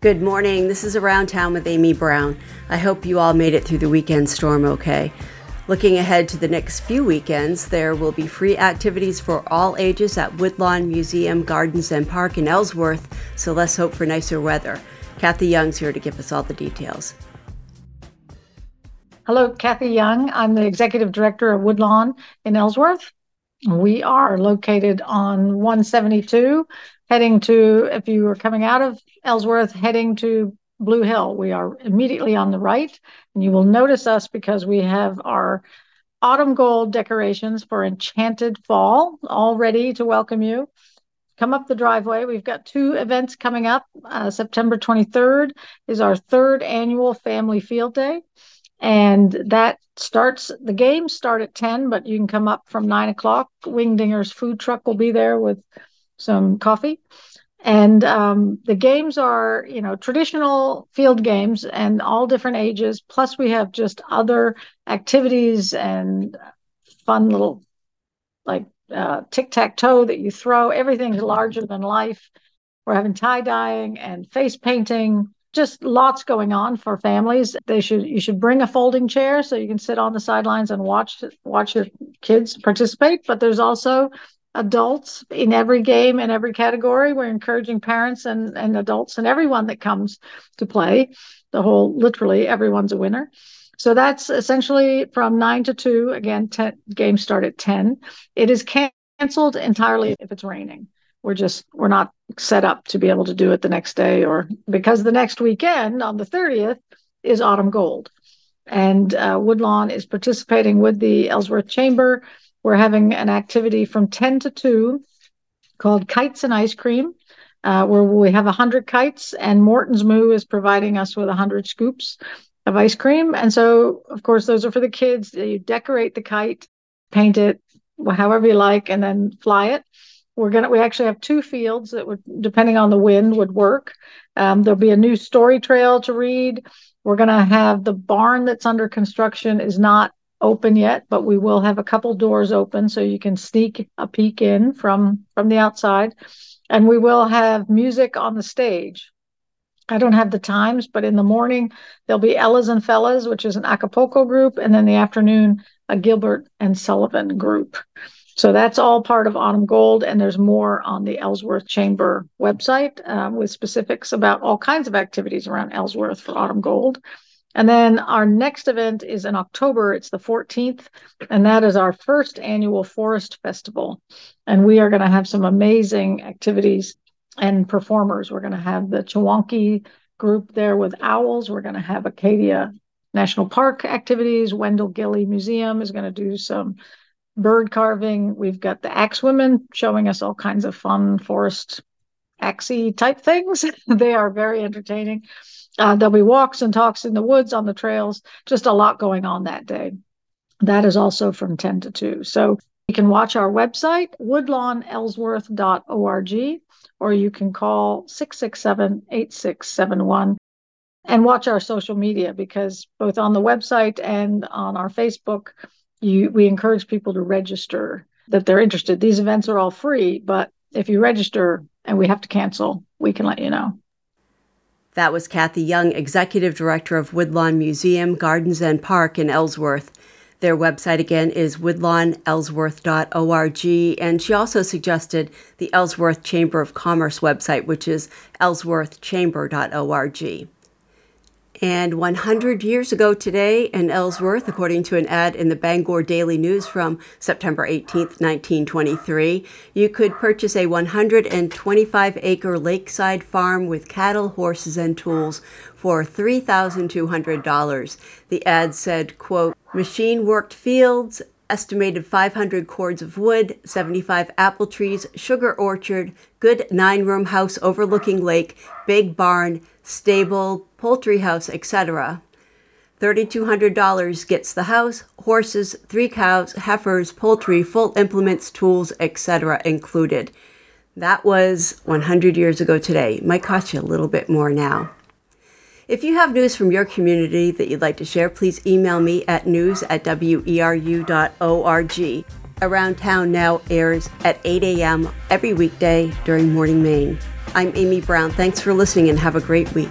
Good morning. This is Around Town with Amy Browne. I hope you all made it through the weekend storm okay. Looking ahead to the next few weekends, there will be free activities for all ages at Woodlawn Museum, Gardens, and Park in Ellsworth, so let's hope for nicer weather. Kathy Young's here to give us all the details. Hello, Kathy Young. I'm the Executive Director of Woodlawn in Ellsworth. We are located on 172 heading to, if you are coming out of Ellsworth, heading to Blue Hill. We are immediately on the right, and you will notice us because we have our autumn gold decorations for Enchanted Fall all ready to welcome you. Come up the driveway. We've got two events coming up. Uh, September 23rd is our third annual Family Field Day. And that starts, the games start at 10, but you can come up from 9 o'clock. Wingdinger's food truck will be there with some coffee. And um, the games are, you know, traditional field games and all different ages. Plus, we have just other activities and fun little, like uh, tic tac toe that you throw. Everything's larger than life. We're having tie dyeing and face painting. Just lots going on for families. They should you should bring a folding chair so you can sit on the sidelines and watch watch your kids participate. But there's also adults in every game and every category. We're encouraging parents and, and adults and everyone that comes to play. The whole, literally, everyone's a winner. So that's essentially from nine to two. Again, ten, games start at 10. It is canceled entirely if it's raining. We're just, we're not set up to be able to do it the next day or because the next weekend on the 30th is Autumn Gold. And uh, Woodlawn is participating with the Ellsworth Chamber we're having an activity from 10 to 2 called Kites and Ice Cream, uh, where we have 100 kites, and Morton's Moo is providing us with 100 scoops of ice cream. And so, of course, those are for the kids. You decorate the kite, paint it however you like, and then fly it. We're gonna. We actually have two fields that would, depending on the wind, would work. Um, there'll be a new story trail to read. We're gonna have the barn that's under construction is not open yet, but we will have a couple doors open so you can sneak a peek in from from the outside. And we will have music on the stage. I don't have the times, but in the morning there'll be Ellas and Fellas, which is an a cappella group, and then the afternoon a Gilbert and Sullivan group. So that's all part of Autumn Gold, and there's more on the Ellsworth Chamber website uh, with specifics about all kinds of activities around Ellsworth for Autumn Gold. And then our next event is in October. It's the 14th, and that is our first annual Forest Festival. And we are going to have some amazing activities and performers. We're going to have the Chewonki group there with owls. We're going to have Acadia National Park activities. Wendell Gilley Museum is going to do some bird carving. We've got the Axe Women showing us all kinds of fun forest axie type things. they are very entertaining. Uh, there'll be walks and talks in the woods on the trails, just a lot going on that day. That is also from 10 to 2. So you can watch our website, woodlawnellsworth.org, or you can call 667 8671 and watch our social media because both on the website and on our Facebook, you, we encourage people to register that they're interested. These events are all free, but if you register and we have to cancel, we can let you know. That was Kathy Young, Executive Director of Woodlawn Museum, Gardens and Park in Ellsworth. Their website again is woodlawnellsworth.org, and she also suggested the Ellsworth Chamber of Commerce website, which is ellsworthchamber.org. And 100 years ago today in Ellsworth, according to an ad in the Bangor Daily News from September 18, 1923, you could purchase a 125 acre lakeside farm with cattle, horses, and tools for $3,200. The ad said, quote, machine worked fields, estimated 500 cords of wood, 75 apple trees, sugar orchard, good nine room house overlooking lake, big barn, stable, poultry house, etc. $3,200 gets the house, horses, three cows, heifers, poultry, full implements, tools, etc. included. That was 100 years ago today. Might cost you a little bit more now. If you have news from your community that you'd like to share, please email me at news at weru.org. Around Town now airs at 8 a.m. every weekday during Morning Maine. I'm Amy Browne. Thanks for listening and have a great week.